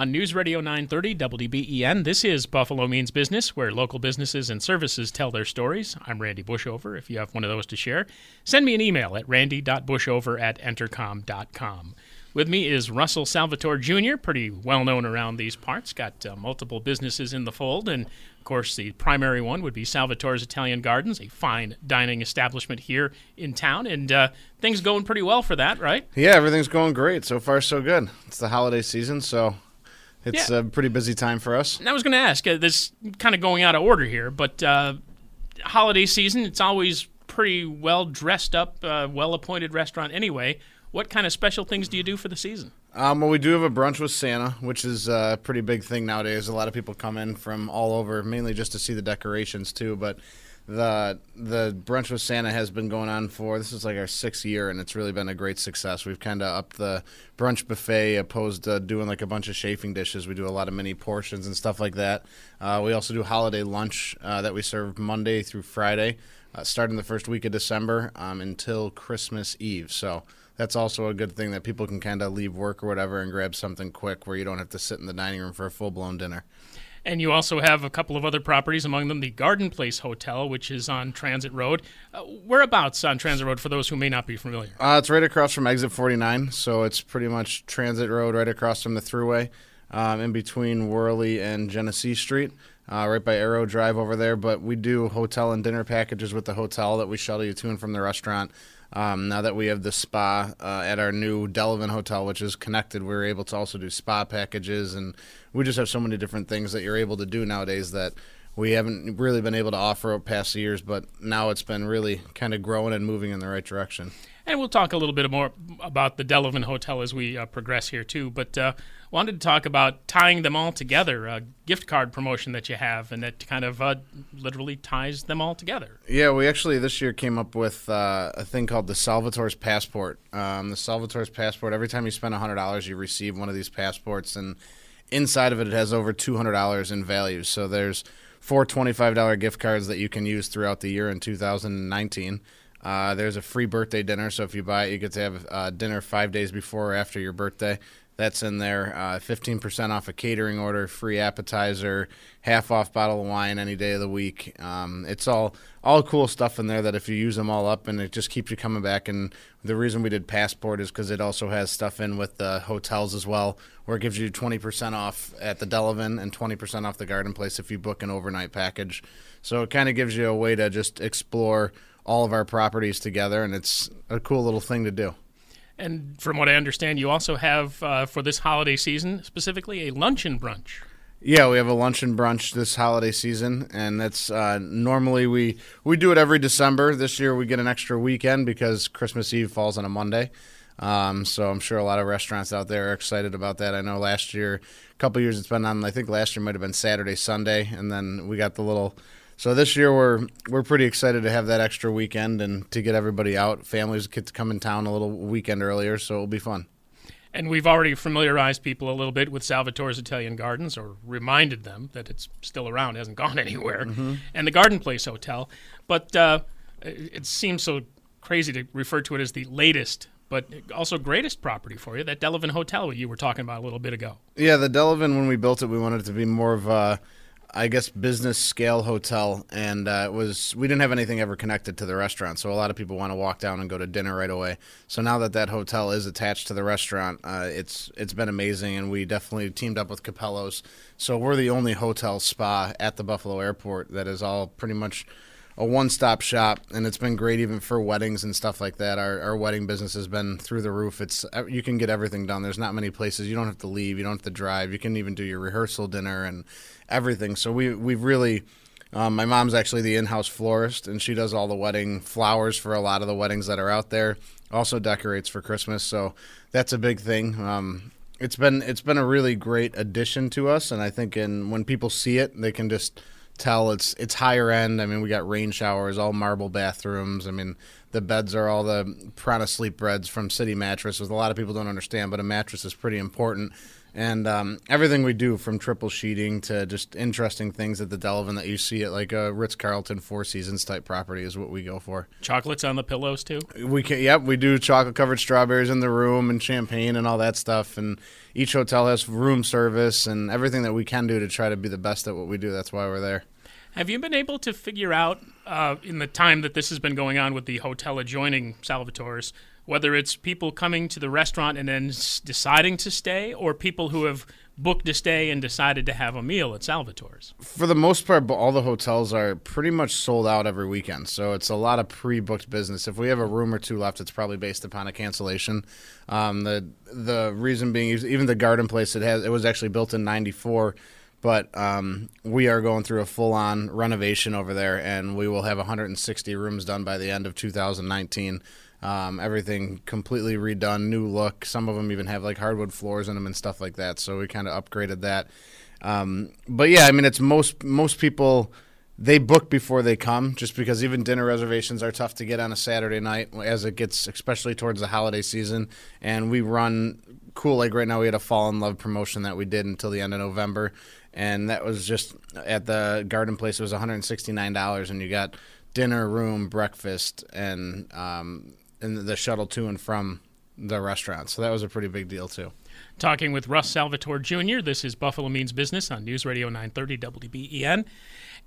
On News Radio 930 WBEN, this is Buffalo Means Business, where local businesses and services tell their stories. I'm Randy Bushover. If you have one of those to share, send me an email at randy.bushover at entercom.com. With me is Russell Salvatore Jr., pretty well known around these parts, got uh, multiple businesses in the fold, and of course, the primary one would be Salvatore's Italian Gardens, a fine dining establishment here in town, and uh, things going pretty well for that, right? Yeah, everything's going great. So far, so good. It's the holiday season, so it's Yeah. a pretty busy time for us. And I was going to ask, uh, this kind of going out of order here, but uh, holiday season, it's always pretty well dressed up, uh, well appointed restaurant anyway. What kind of special things do you do for the season? Um, well, we do have a brunch with Santa, which is a pretty big thing nowadays. A lot of people come in from all over, mainly just to see the decorations too. But the the brunch with Santa has been going on for this is like our sixth year, and it's really been a great success. We've kind of upped the brunch buffet, opposed to doing like a bunch of chafing dishes. We do a lot of mini portions and stuff like that. Uh, we also do holiday lunch uh, that we serve Monday through Friday, uh, starting the first week of December um, until Christmas Eve. So that's also a good thing that people can kind of leave work or whatever and grab something quick where you don't have to sit in the dining room for a full blown dinner. And you also have a couple of other properties, among them the Garden Place Hotel, which is on Transit Road. Uh, whereabouts on Transit Road for those who may not be familiar? Uh, it's right across from exit 49, so it's pretty much Transit Road right across from the thruway, um, in between Wehrle and Genesee Street, uh, right by Aero Drive over there. But we do hotel and dinner packages with the hotel that we shuttle you to and from the restaurant. Um, now that we have the spa uh, at our new Delavan Hotel, which is connected, we're able to also do spa packages, and we just have so many different things that you're able to do nowadays that we haven't really been able to offer over past years. But now it's been really kind of growing and moving in the right direction. And we'll talk a little bit more about the Delavan Hotel as we uh, progress here too. But uh, wanted to talk about tying them all together, a gift card promotion that you have, and that kind of uh, literally ties them all together. Yeah, we actually this year came up with uh, a thing called the Salvatore's Passport. Um, the Salvatore's Passport. Every time you spend hundred dollars, you receive one of these passports, and inside of it, it has over two hundred dollars in value. So there's four twenty-five dollar gift cards that you can use throughout the year in 2019. Uh, there's a free birthday dinner, so if you buy it, you get to have uh, dinner five days before or after your birthday. That's in there. Uh, 15% off a catering order, free appetizer, half off bottle of wine any day of the week. Um, it's all all cool stuff in there that if you use them all up, and it just keeps you coming back. And the reason we did Passport is because it also has stuff in with the hotels as well, where it gives you 20% off at the Delavan and 20% off the Garden Place if you book an overnight package. So it kind of gives you a way to just explore all of our properties together, and it's a cool little thing to do. And from what I understand, you also have uh, for this holiday season specifically a luncheon brunch. Yeah, we have a lunch and brunch this holiday season, and that's uh, normally we we do it every December. This year we get an extra weekend because Christmas Eve falls on a Monday. Um, so I'm sure a lot of restaurants out there are excited about that. I know last year, a couple years it's been on. I think last year might have been Saturday, Sunday, and then we got the little. So this year we're we're pretty excited to have that extra weekend and to get everybody out. Families get to come in town a little weekend earlier, so it'll be fun. And we've already familiarized people a little bit with Salvatore's Italian Gardens, or reminded them that it's still around, hasn't gone anywhere, and the Garden Place Hotel. But uh, it it seems so crazy to refer to it as the latest, but also greatest property for you, that Delavan Hotel you were talking about a little bit ago. Yeah, the Delavan, when we built it, we wanted it to be more of a, I guess, business scale hotel, and uh, it was we didn't have anything ever connected to the restaurant, so a lot of people want to walk down and go to dinner right away. So now that that hotel is attached to the restaurant, uh, it's it's been amazing, and we definitely teamed up with Capello's. So we're the only hotel spa at the Buffalo Airport that is all pretty much a one-stop shop, and it's been great even for weddings and stuff like that. Our, our wedding business has been through the roof. It's you can get everything done. There's not many places you don't have to leave. You don't have to drive. You can even do your rehearsal dinner and everything. So we we've really. Um, my mom's actually the in-house florist, and she does all the wedding flowers for a lot of the weddings that are out there. Also decorates for Christmas, so that's a big thing. Um, it's been it's been a really great addition to us, and I think in when people see it, they can just tell it's it's higher end. I mean, we got rain showers, all marble bathrooms. I mean, the beds are all the Prana sleep beds from City Mattress, which a lot of people don't understand, but a mattress is pretty important. And um, everything we do, from triple sheeting to just interesting things at the Delavan that you see at like a Ritz Carlton Four Seasons type property, is what we go for. Chocolates on the pillows too. We can, yep, we do chocolate covered strawberries in the room and champagne and all that stuff. And each hotel has room service and everything that we can do to try to be the best at what we do. That's why we're there. Have you been able to figure out uh, in the time that this has been going on with the hotel adjoining Salvatore's whether it's people coming to the restaurant and then s- deciding to stay, or people who have booked a stay and decided to have a meal at Salvatore's? For the most part, all the hotels are pretty much sold out every weekend. So it's a lot of pre-booked business. If we have a room or two left, it's probably based upon a cancellation. Um, the the reason being, even the Garden Place, it has it was actually built in '94 but um, we are going through a full-on renovation over there, and we will have 160 rooms done by the end of 2019. Um, everything completely redone, new look. Some of them even have like hardwood floors in them and stuff like that. So we kind of upgraded that. Um, but yeah, I mean, it's most most people they book before they come, just because even dinner reservations are tough to get on a Saturday night as it gets, especially towards the holiday season. And we run cool. Like right now, we had a fall in love promotion that we did until the end of November, and that was just at the Garden Place. It was one hundred sixty nine dollars, and you got dinner, room, breakfast, and um, and the shuttle to and from the restaurant. So that was a pretty big deal too. Talking with Russ Salvatore Jr. This is Buffalo Means Business on News Radio 930 WBEN.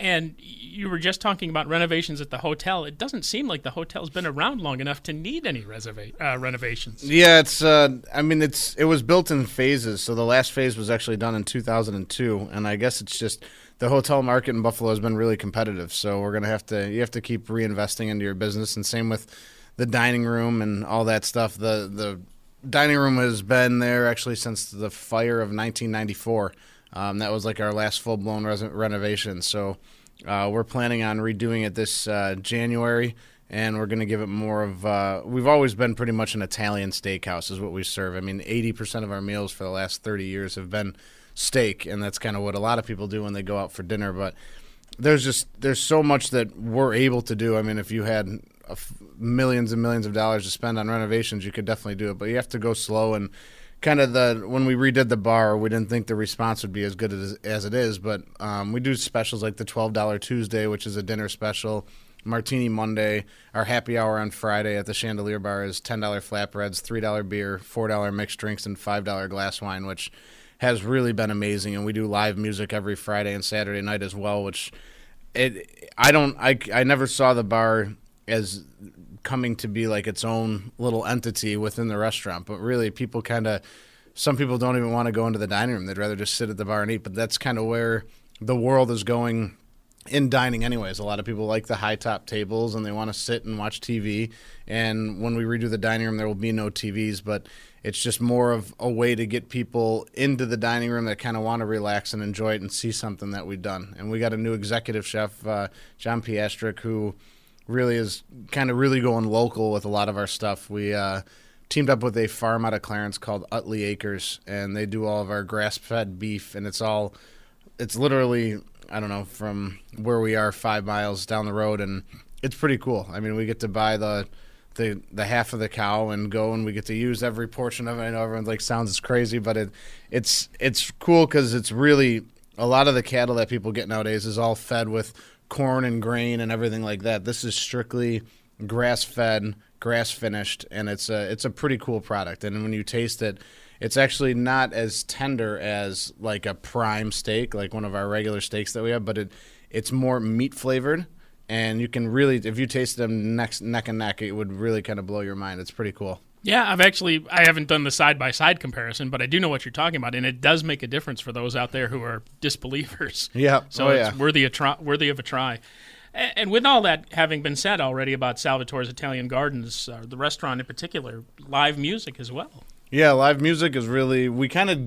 And you were just talking about renovations at the hotel. It doesn't seem like the hotel's been around long enough to need any reserva- uh, renovations. Yeah, it's. Uh, I mean, it's. It was built in phases. So the last phase was actually done in 2002, and I guess it's just the hotel market in Buffalo has been really competitive. So we're gonna have to. You have to keep reinvesting into your business, and same with the dining room and all that stuff. The the dining room has been there actually since the fire of 1994. Um, that was like our last full blown res- renovation. So uh, we're planning on redoing it this uh, January, and we're going to give it more of. Uh, we've always been pretty much an Italian steakhouse, is what we serve. I mean, 80% of our meals for the last 30 years have been steak, and that's kind of what a lot of people do when they go out for dinner. But there's just there's so much that we're able to do. I mean, if you had millions and millions of dollars to spend on renovations, you could definitely do it. But you have to go slow and kind of the when we redid the bar, we didn't think the response would be as good as, as it is. But um, we do specials like the twelve dollar Tuesday, which is a dinner special. Martini Monday, our happy hour on Friday at the Chandelier Bar is ten dollar flatbreads, three dollar beer, four dollar mixed drinks, and five dollar glass wine, which has really been amazing. And we do live music every Friday and Saturday night as well, which it I don't I, I never saw the bar as coming to be like its own little entity within the restaurant. But really, people kind of, some people don't even want to go into the dining room. They'd rather just sit at the bar and eat. But that's kind of where the world is going in dining, anyways. A lot of people like the high top tables and they want to sit and watch TV. And when we redo the dining room, there will be no TVs, but it's just more of a way to get people into the dining room that kind of want to relax and enjoy it and see something that we've done. And we got a new executive chef, uh, John Piastrick, who really is kind of really going local with a lot of our stuff. We uh, teamed up with a farm out of Clarence called Utley Acres, and they do all of our grass-fed beef, and it's all it's literally I don't know from where we are five miles down the road, and it's pretty cool. I mean, we get to buy the the the half of the cow and go and we get to use every portion of it. I know everyone's like sounds crazy, but it it's it's cool because it's really a lot of the cattle that people get nowadays is all fed with corn and grain and everything like that. This is strictly grass fed, grass finished, and it's a it's a pretty cool product. And when you taste it, it's actually not as tender as like a prime steak, like one of our regular steaks that we have, but it it's more meat flavored. And you can really, if you taste them next neck and neck, it would really kind of blow your mind. It's pretty cool. Yeah, I've actually I haven't done the side by side comparison, but I do know what you're talking about, and it does make a difference for those out there who are disbelievers. Yeah, so oh, it's yeah. worthy a try, worthy of a try. A- And with all that having been said already about Salvatore's Italian Gardens, uh, the restaurant in particular, live music as well. Yeah, live music is really we kind of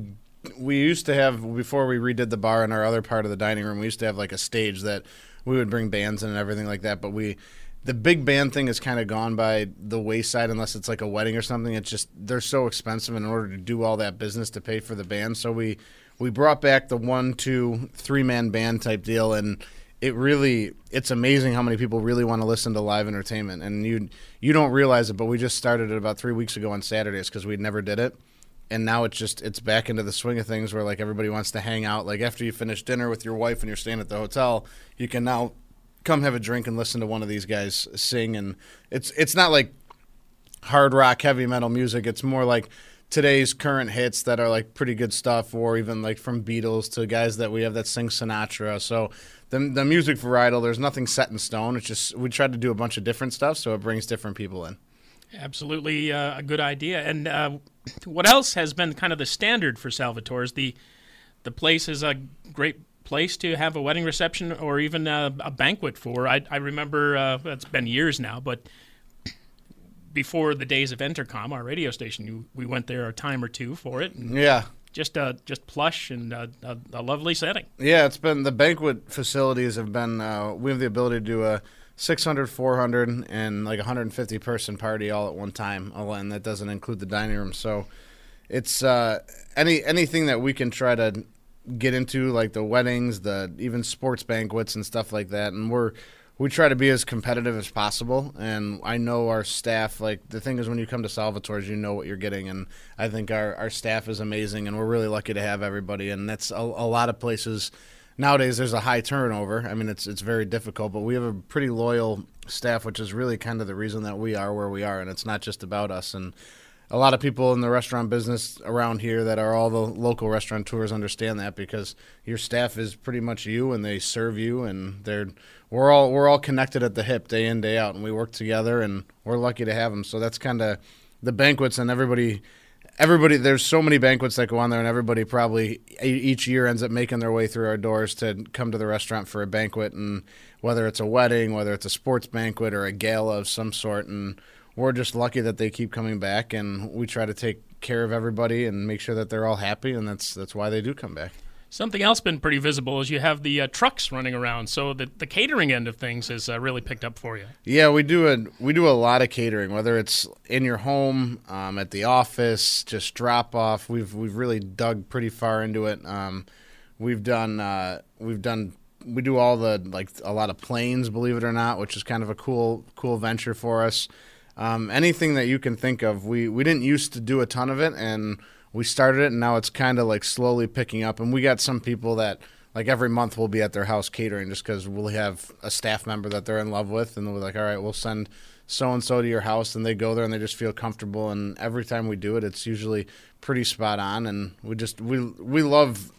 we used to have before we redid the bar in our other part of the dining room. We used to have like a stage that we would bring bands in and everything like that. But we the big band thing is kind of gone by the wayside unless it's like a wedding or something. It's just they're so expensive in order to do all that business to pay for the band. So we we brought back the one, two, three man band type deal and it really it's amazing how many people really want to listen to live entertainment and you you don't realize it but we just started it about three weeks ago on saturdays because we never did it and now it's just it's back into the swing of things where like everybody wants to hang out. Like after you finish dinner with your wife and you're staying at the hotel, you can now come have a drink and listen to one of these guys sing. And it's it's not like hard rock, heavy metal music. It's more like today's current hits that are like pretty good stuff, or even like from Beatles to guys that we have that sing Sinatra. So the the music varietal, there's nothing set in stone. It's just we tried to do a bunch of different stuff, so it brings different people in. Absolutely uh, a good idea. And uh, what else has been kind of the standard for Salvatore's? The the place is a great place to have a wedding reception or even a, a banquet for. I, I remember uh, it's been years now, but before the days of Entercom, our radio station, you, we went there a time or two for it. yeah. Just uh, just plush and uh, a, a, lovely setting. Yeah, it's been the banquet facilities have been. Uh, we have the ability to do a 600, 400, and like 150 person party all at one time, and that doesn't include the dining room. So it's uh, any anything that we can try to get into, like the weddings, the even sports banquets and stuff like that, and we're we try to be as competitive as possible. And I know our staff, like the thing is, when you come to Salvatore's, you know what you're getting. And I think our, our staff is amazing, and we're really lucky to have everybody. And that's a, a lot of places nowadays. There's a high turnover. I mean, it's it's very difficult, but we have a pretty loyal staff, which is really kind of the reason that we are where we are. And it's not just about us. And a lot of people in the restaurant business around here that are all the local restaurateurs understand that because your staff is pretty much you and they serve you and they're we're all we're all connected at the hip day in day out and we work together and we're lucky to have them so that's kind of the banquets and everybody everybody there's so many banquets that go on there and everybody probably each year ends up making their way through our doors to come to the restaurant for a banquet and whether it's a wedding whether it's a sports banquet or a gala of some sort and we're just lucky that they keep coming back, and we try to take care of everybody and make sure that they're all happy, and that's that's why they do come back. Something else been pretty visible is you have the uh, trucks running around, so the, the catering end of things has uh, really picked up for you. Yeah, we do a we do a lot of catering, whether it's in your home, um, at the office, just drop off. We've we've really dug pretty far into it. Um, we've done uh, we've done we do all the like a lot of planes, believe it or not, which is kind of a cool cool venture for us. Um, anything that you can think of. We we didn't used to do a ton of it, and we started it, and now it's kind of like slowly picking up. And we got some people that like every month we'll be at their house catering just because we'll have a staff member that they're in love with, and we're like, all right, we'll send so and so to your house, and they go there and they just feel comfortable. And every time we do it, it's usually pretty spot on, and we just we we love.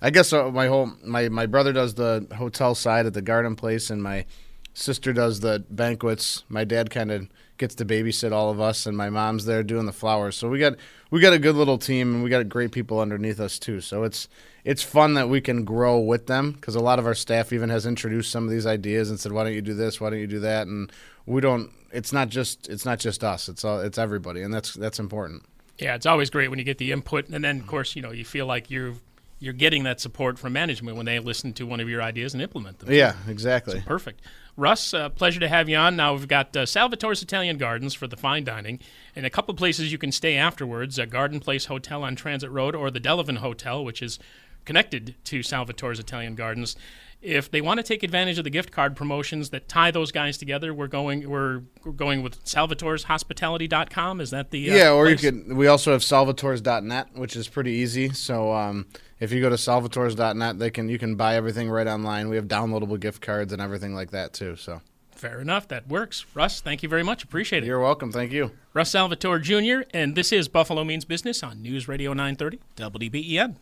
I guess uh, my whole my my brother does the hotel side at the Garden Place, and my sister does the banquets. My dad kind of gets to babysit all of us, and my mom's there doing the flowers. So we got we got a good little team, and we got great people underneath us too. So it's it's fun that we can grow with them because a lot of our staff even has introduced some of these ideas and said, "Why don't you do this? Why don't you do that?" And we don't. It's not just it's not just us. It's all it's everybody, and that's that's important. Yeah, it's always great when you get the input, and then of course you know you feel like you're you're getting that support from management when they listen to one of your ideas and implement them. Yeah, exactly. So perfect. Russ, uh, pleasure to have you on. Now we've got uh, Salvatore's Italian Gardens for the fine dining, and a couple places you can stay afterwards: a Garden Place Hotel on Transit Road, or the Delavan Hotel, which is connected to Salvatore's Italian Gardens. If they want to take advantage of the gift card promotions that tie those guys together, we're going we're, we're going with salvatoreshospitality.com. Is that the uh, yeah? Or place? you could. We also have salvatores.net, which is pretty easy. So. Um, if you go to salvatores.net, they can you can buy everything right online. We have downloadable gift cards and everything like that too. So fair enough, that works. Russ, thank you very much. Appreciate it. You're welcome. Thank you. Russ Salvatore Jr. and this is Buffalo Means Business on News Radio 930 WBEN.